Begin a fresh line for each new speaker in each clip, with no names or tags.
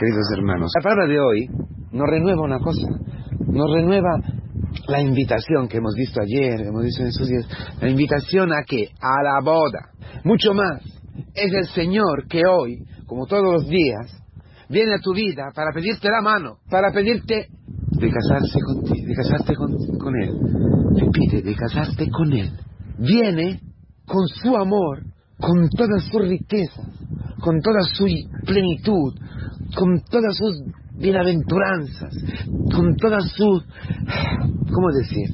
queridos hermanos. La palabra de hoy nos renueva una cosa, nos renueva la invitación que hemos visto ayer, hemos visto en estos días, la invitación a qué? A la boda. Mucho más. Es el Señor que hoy, como todos los días, viene a tu vida para pedirte la mano, para pedirte de casarse contigo, de casarte con, con Él. Te pide de casarte con Él. Viene con su amor, con todas sus riquezas, con toda su plenitud, con todas sus bienaventuranzas, con todas sus, ¿cómo decir?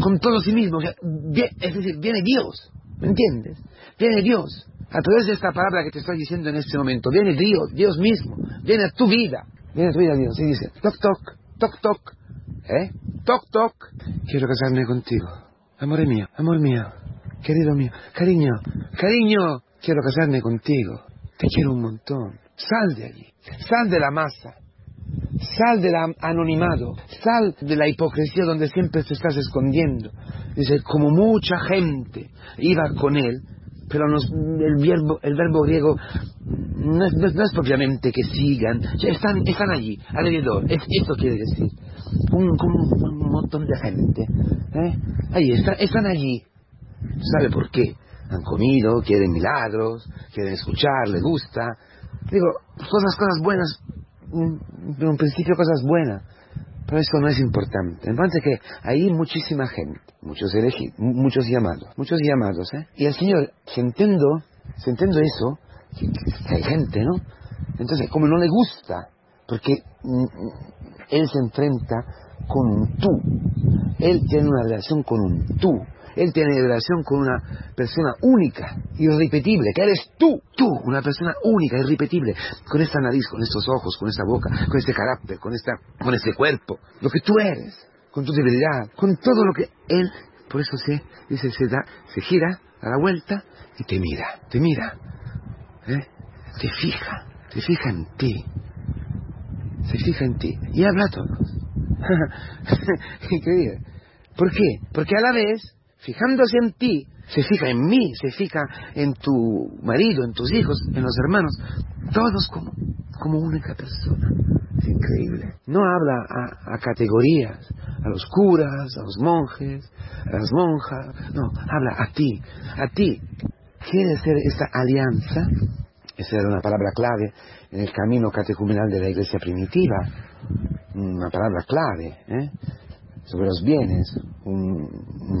Con todo sí mismo. Es decir, viene Dios, ¿me entiendes? Viene Dios. A través de esta palabra que te estoy diciendo en este momento, viene Dios, Dios mismo, viene a tu vida, viene a tu vida Dios y dice, toc, toc, toc, toc, ¿eh? Toc, toc, quiero casarme contigo. Amor mío, amor mío, querido mío, cariño, cariño, quiero casarme contigo. Te quiero un montón. Sal de allí, sal de la masa, sal del anonimado, sal de la hipocresía donde siempre te estás escondiendo. Dice, como mucha gente iba con él, pero el, verbo, el verbo griego no es, propiamente que sigan, están, están allí, alrededor, esto quiere decir, un, montón de gente, ¿eh? están allí, ¿sabe por qué? Han comido, quieren milagros, quieren escuchar, les gusta, digo, cosas, cosas buenas, en un principio cosas buenas, pero eso no es importante. Entonces que hay muchísima gente, muchos elegidos, muchos llamados, muchos llamados, ¿eh? Y el Señor, si entiendo, si entiendo eso, que, hay gente, ¿no? Entonces, como no le gusta, porque mm, mm, Él se enfrenta con un tú, Él tiene una relación con un tú, él tiene relación con una persona única, irrepetible, que eres tú, tú, una persona única, irrepetible, con esta nariz, con estos ojos, con esta boca, con este carácter, con, esta, con este cuerpo, lo que tú eres, con tu debilidad, con todo lo que Él, por eso se, dice, se, da, se gira a la vuelta y te mira, te mira, ¿eh? te fija, te fija en ti, se fija en ti y habla a todos. Increíble. ¿Por qué? Porque a la vez fijándose en ti, se fija en mí, se fija en tu marido, en tus hijos, en los hermanos, todos como, como única persona. Es increíble. No habla a, categorías, a los curas, a los monjes, a las monjas, no, habla a ti, a ti. Quiere ser esta alianza, esa era una palabra clave en el camino catecumenal de la iglesia primitiva, una palabra clave, ¿eh? Sobre los bienes, un,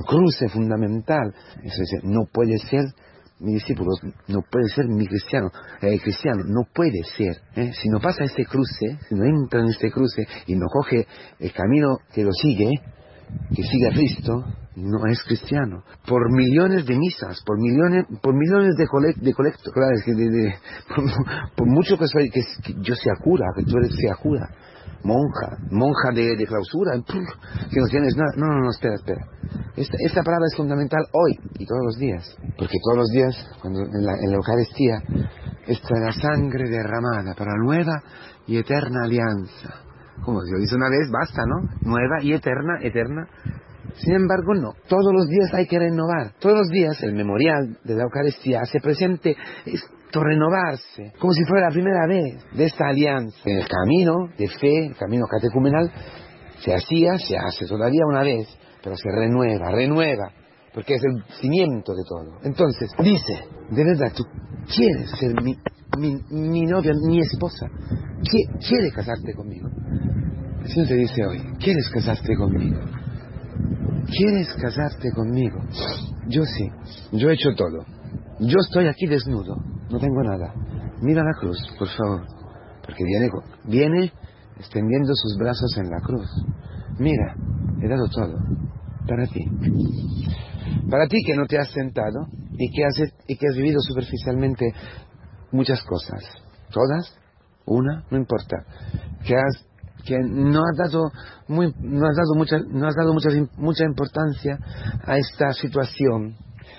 cruce fundamental. Eso es, no puede ser mi discípulo, no puede ser mi cristiano, eh, cristiano, no puede ser. ¿eh? Si no pasa este cruce, si no entra en este cruce y no coge el camino que lo sigue, que sigue a Cristo, no es cristiano. Por millones de misas, por millones, por millones de, de colectos, por, mucho que, soy, que, yo sea cura, que tú eres sea cura, monja, monja de, clausura, que no tienes nada. No, no, no, espera, espera. Esta, palabra es fundamental hoy y todos los días, porque todos los días, cuando en la, en la Eucaristía, está la sangre derramada para nueva y eterna alianza. Como yo dice una vez, basta, ¿no? Nueva y eterna, eterna. Sin embargo, no. Todos los días hay que renovar. Todos los días el memorial de la Eucaristía hace presente renovarse, como si fuera la primera vez de esta alianza. En el camino de fe, el camino catecumenal, se hacía, se hace todavía una vez, pero se renueva, renueva, porque es el cimiento de todo. Entonces, dice, de verdad, tú quieres ser mi, mi, novia, mi esposa, quieres casarte conmigo. El Señor te dice hoy, ¿quieres casarte conmigo? ¿Quieres casarte conmigo? Yo sí, yo he hecho todo. Yo estoy aquí desnudo, no tengo nada. Mira la cruz, por favor, porque viene, viene extendiendo sus brazos en la cruz. Mira, he dado todo para ti. Para ti que no te has sentado y que has, y que has vivido superficialmente muchas cosas. ¿Todas? ¿Una? No importa. Que has que no has dado muy, no has dado mucha no has dado mucha mucha importancia a esta situación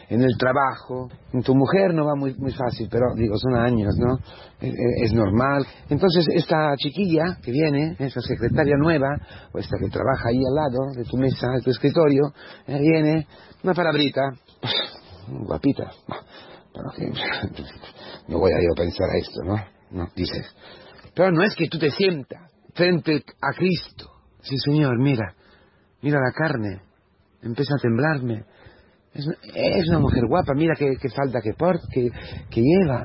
en el trabajo. Tu mujer no va muy, muy fácil, pero digo, son años, ¿no? Es, normal. Entonces, esta chiquilla que viene, esa secretaria nueva, o esta que trabaja ahí al lado de tu mesa, de tu escritorio, eh, viene una palabrita, guapita. Pero que, no voy a yo pensar a esto, ¿no? No, dices. Pero no es que tú te sientas frente a Cristo. Sí, Señor, mira, mira la carne, empieza a temblarme. Es, una mujer guapa, mira qué, falta que porta, que, lleva.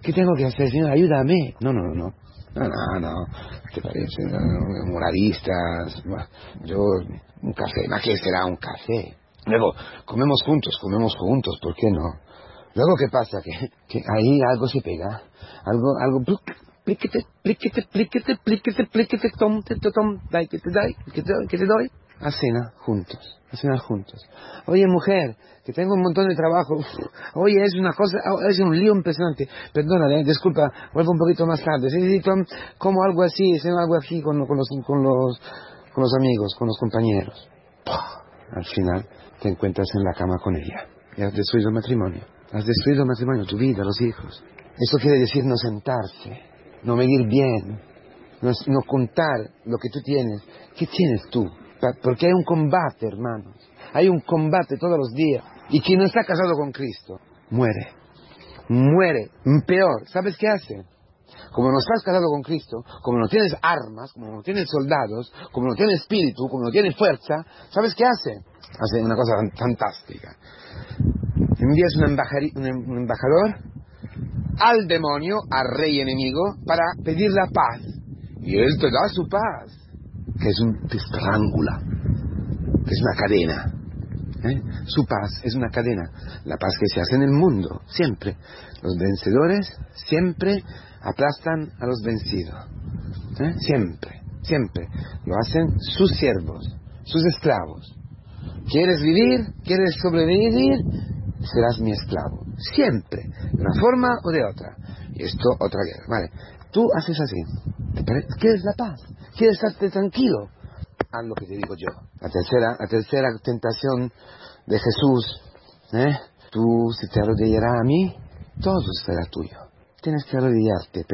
¿Qué tengo que hacer, Señor? Ayúdame. No, no, no. No, no, no. ¿Te parece? Moralistas. Yo, un café. ¿Más que será un café? Luego, comemos juntos, comemos juntos, ¿por qué no? Luego, ¿qué pasa? Que, que ahí algo se pega. Algo, algo, pliquete, pliquete, pliquete, pliquete, pliquete, tom, te, tom, dai, que te dai, que te, doy. A cena juntos, a juntos. Oye, mujer, que tengo un montón de trabajo. oye, es una cosa, es un lío impresionante. Perdónale, disculpa, vuelvo un poquito más tarde. Necesito como algo así, algo así con, con, los, con, los, con los amigos, con los compañeros. Al final te encuentras en la cama con ella. Y has destruido el matrimonio. Has destruido el matrimonio, tu vida, los hijos. Eso quiere decir no sentarse, no medir bien, no, no contar lo que tú tienes. ¿Qué tienes tú? Porque hay un combate, hermanos. Hay un combate todos los días. Y quien no está casado con Cristo, muere. Muere. Peor. ¿Sabes qué hace? Como no estás casado con Cristo, como no tienes armas, como no tienes soldados, como no tienes espíritu, como no tienes fuerza, ¿sabes qué hace? Hace una cosa fantástica. Envías un, un embajador al demonio, al rey enemigo, para pedir la paz. Y él te da su paz que es un estrangula, que es una cadena. ¿eh? Su paz es una cadena. La paz que se hace en el mundo, siempre. Los vencedores siempre aplastan a los vencidos. ¿eh? Siempre, siempre. Lo hacen sus siervos, sus esclavos. ¿Quieres vivir? ¿Quieres sobrevivir? Serás mi esclavo. Siempre. De una forma o de otra. Y esto, otra guerra. Vale. Tú haces así. ¿Quieres la paz? ¿Quieres estarte tranquilo? Haz lo que te digo yo. La tercera, la tercera tentación de Jesús. ¿eh? Tú, si te arrodillarás a mí, todo será tuyo. Tienes que arrodillarte,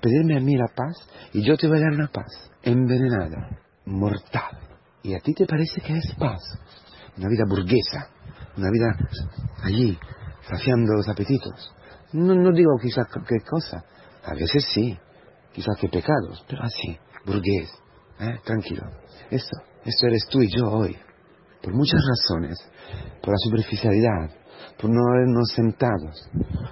pedirme a mí la paz, y yo te voy a dar una paz envenenada, mortal. Y a ti te parece que es paz. Una vida burguesa, una vida allí, saciando los apetitos. No, no digo quizás qué cosa, a veces sí, quizás que pecados, pero así, burgués, ¿eh? tranquilo. Esto, esto eres tú y yo hoy, por muchas razones, por la superficialidad, por no habernos sentados.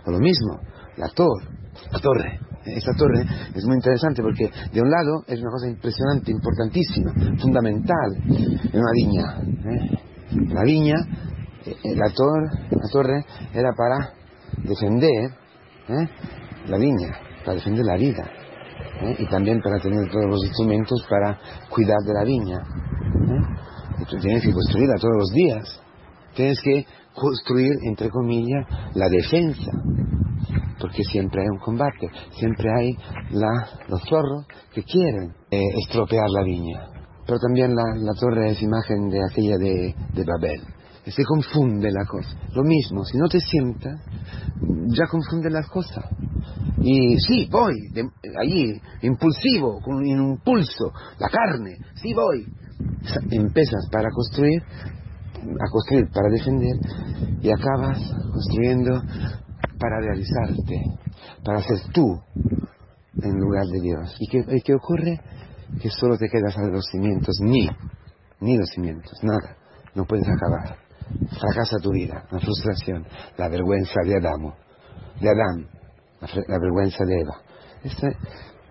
O lo mismo, la torre, la torre. Esta torre es muy interesante porque de un lado es una cosa impresionante, importantísima, fundamental en una viña. ¿eh? La viña, eh, la, torre, la torre era para defender la viña, para defender la vida ¿eh? y también para tener todos los instrumentos para cuidar de la viña. ¿eh? Tienes que construirla todos los días. Tienes que construir, entre comillas, la defensa, porque siempre hay un combate, siempre hay los zorros que quieren eh, estropear la viña. Pero también la, torre es imagen de aquella de Babel. Se confunde la cosa. Lo mismo, si no te sientas, ya confunde las cosas. Y sí, voy, allí, impulsivo, con un impulso, la carne, sí voy. Empiezas para construir, a construir para defender, y acabas construyendo para realizarte, para ser tú en lugar de Dios. ¿Y qué, qué ocurre? Que solo te quedas a los cimientos, ni, ni los cimientos, nada, no puedes acabar. Fracasa tu vida, la frustración, la vergüenza de Adamo, de Adán, la, vergüenza de Eva. Este,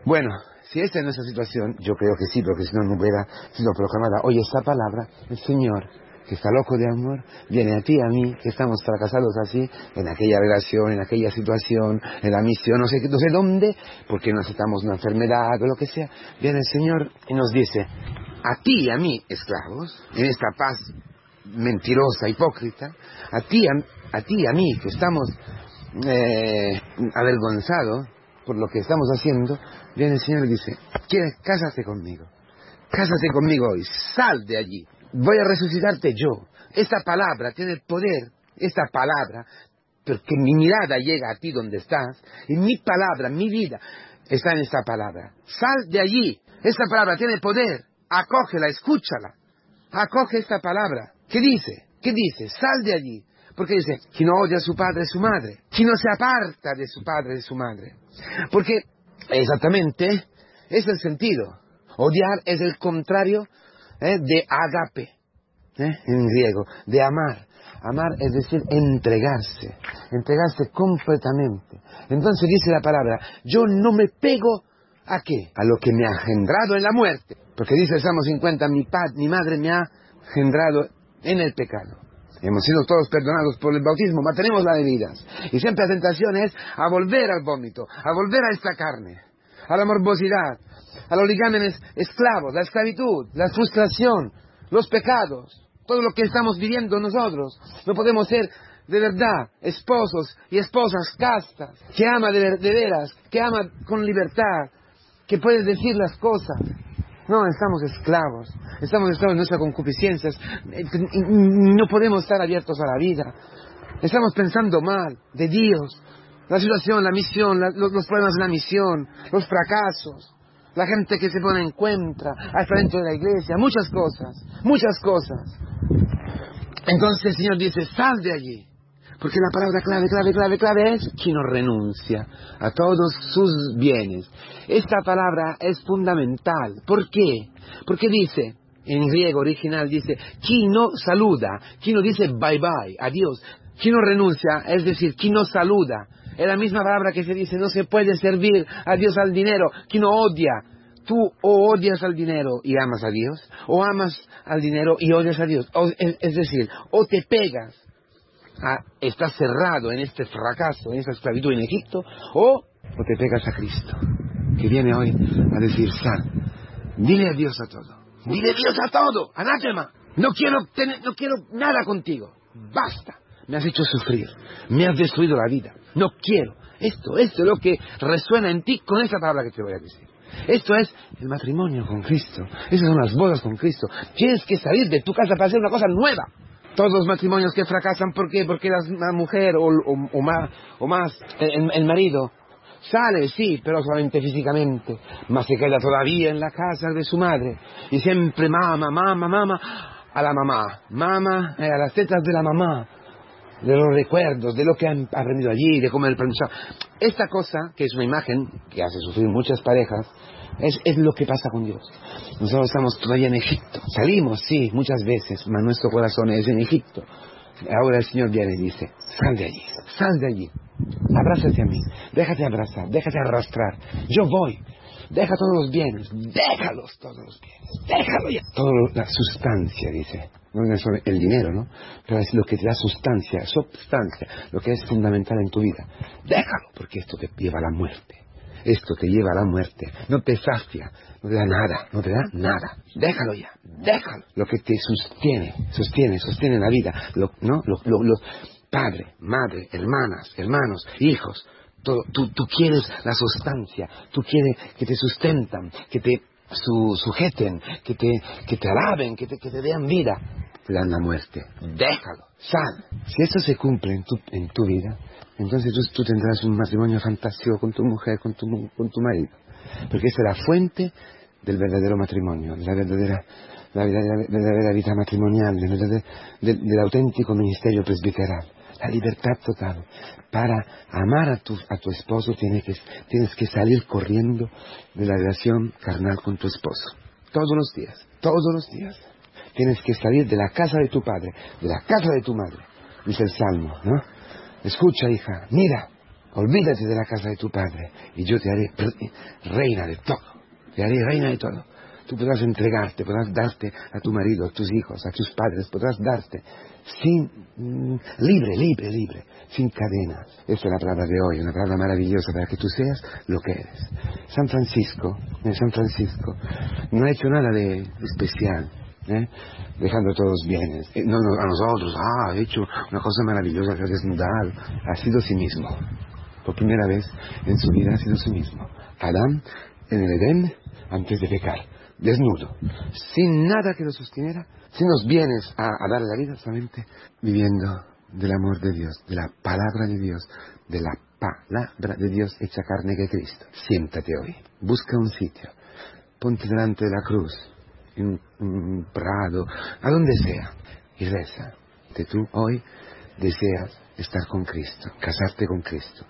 bueno, si esta es nuestra situación, yo creo que sí, porque si no, no hubiera sido proclamada. Hoy esta palabra, el Señor, que está loco de amor, viene a ti, a mí, que estamos fracasados así, en aquella relación, en aquella situación, en la misión, no sé, no dónde, porque necesitamos una enfermedad o lo que sea, viene el Señor y nos dice, a ti y a mí, esclavos, en esta paz mentirosa, hipócrita, a ti, a, a ti a mí, que estamos eh, avergonzado por lo que estamos haciendo, viene el Señor y dice, ¿quieres? Cásate conmigo. Cásate conmigo hoy. Sal de allí. Voy a resucitarte yo. Esta palabra tiene poder. Esta palabra, porque mi mirada llega a ti donde estás. Y mi palabra, mi vida, está en esta palabra. Sal de allí. Esta palabra tiene poder. Acógela, escúchala. Acoge esta palabra. ¿Qué dice? ¿Qué dice? Sal de allí Porque dice, quien odia a su padre y su madre, quien no se aparta de su padre y su madre. Porque exactamente es el sentido. Odiar es el contrario ¿eh? de agape, ¿eh? en griego, de amar. Amar es decir, entregarse, entregarse completamente. Entonces dice la palabra, yo no me pego a qué? A lo que me ha engendrado en la muerte. Porque dice el Salmo 50, mi, mi madre me ha engendrado en el pecado. Hemos sido todos perdonados por el bautismo, mantenemos las heridas. Y siempre la tentación es a volver al vómito, a volver a esta carne, a la morbosidad, a los ligámenes esclavos, la esclavitud, la frustración, los pecados, todo lo que estamos viviendo nosotros. No podemos ser de verdad esposos y esposas castas, que ama de, de veras, que ama con libertad, que puede decir las cosas, no, estamos esclavos, estamos esclavos de nuestras concupiscencias, no podemos estar abiertos a la vida, estamos pensando mal de Dios, la situación, la misión, los, problemas de la misión, los fracasos, la gente que se pone en contra, hasta dentro de la iglesia, muchas cosas, muchas cosas. Entonces el Señor dice, sal de allí, porque la palabra clave, clave, clave, clave es quien renuncia a todos sus bienes. Esta palabra es fundamental. ¿Por qué? Porque dice, en griego original dice, quien no saluda, quien no dice bye bye, adiós, quien no renuncia, es decir, quien no saluda. Es la misma palabra que se dice, no se puede servir a Dios al dinero, quien no odia. Tú o odias al dinero y amas a Dios, o amas al dinero y odias a Dios. es decir, o te pegas está cerrado en este fracaso, en esta esclavitud en Egipto, o, o te pegas a Cristo, que viene hoy a decir, sal, dile adiós a todo, dile adiós a todo, anátema, no quiero, tener, no quiero nada contigo, basta, me has hecho sufrir, me has destruido la vida, no quiero, esto, esto es lo que resuena en ti con esa palabra que te voy a decir. Esto es el matrimonio con Cristo. Esas son las bodas con Cristo. Tienes que salir de tu casa para hacer una cosa nueva todos los matrimonios que fracasan, ¿por qué? Porque la mujer o, o, más, o más el, marido. Sale, sí, pero solamente físicamente, mas se queda todavía en la casa de su madre. Y siempre mama, mama, mama a la mamá, mama eh, a las tetas de la mamá, de los recuerdos, de lo que han aprendido allí, de cómo el Esta cosa, que es una imagen que hace sufrir muchas parejas, es, lo que pasa con Dios. Nosotros estamos todavía en Egipto. Salimos, sí, muchas veces, pero nuestro corazón es en Egipto. Ahora el Señor viene y dice, sal de allí, sal de allí, abrázate a mí, déjate abrazar, déjate arrastrar, yo voy, deja todos los bienes, déjalos todos los bienes, déjalo ya. Toda la sustancia, dice, no es el dinero, ¿no? Pero es lo que te da sustancia, sustancia, lo que es fundamental en tu vida. Déjalo, porque esto te lleva a la muerte. Esto te lleva a la muerte. No te sacia, no te da nada, no te da nada. Déjalo ya, déjalo. Lo que te sostiene, sostiene, sostiene la vida. Lo, ¿no? Los padre, madre, hermanas, hermanos, hijos. Todo, tú, quieres la sustancia, tú quieres que te sustentan, que te sujeten, que te, que te alaben, que te, que te den vida, la muerte. Déjalo, sal. Si eso se cumple en tu, en tu vida, entonces tú, tendrás un matrimonio fantástico con tu mujer, con tu, con tu marido. Porque esa es la fuente del verdadero matrimonio, la verdadera, la verdadera, vida matrimonial, del, auténtico ministerio presbiteral. La libertad total. Para amar a tu, a tu esposo tienes que, tienes que salir corriendo de la relación carnal con tu esposo. Todos los días, todos los días. Tienes que salir de la casa de tu padre, de la casa de tu madre, dice el Salmo, ¿no? Escucha, hija, mira, olvídate de la casa de tu padre y yo te haré reina de todo. Te haré reina de todo. Tú podrás entregarte, podrás darte a tu marido, a tus hijos, a tus padres, podrás darte sin mm, libre, libre, libre, sin cadenas. Esta es la palabra de hoy, una palabra maravillosa para que tú seas lo que eres. San Francisco, en San Francisco, no ha hecho nada de especial ¿eh? dejando todos bienes. Eh, no, a nosotros, ah, ha hecho una cosa maravillosa que es desnudar. Ha sido sí mismo. Por primera vez en su vida ha sido sí mismo. Adán en el Edén antes de pecar, desnudo, sin nada que lo sostiera, sin los bienes a, a darle la vida, solamente viviendo del amor de Dios, de la palabra de Dios, de la palabra de Dios hecha carne que Cristo. Siéntate hoy, busca un sitio, ponte delante de la cruz, en un prado, a donde sea, y reza. Que tú hoy deseas estar con Cristo, casarte con Cristo.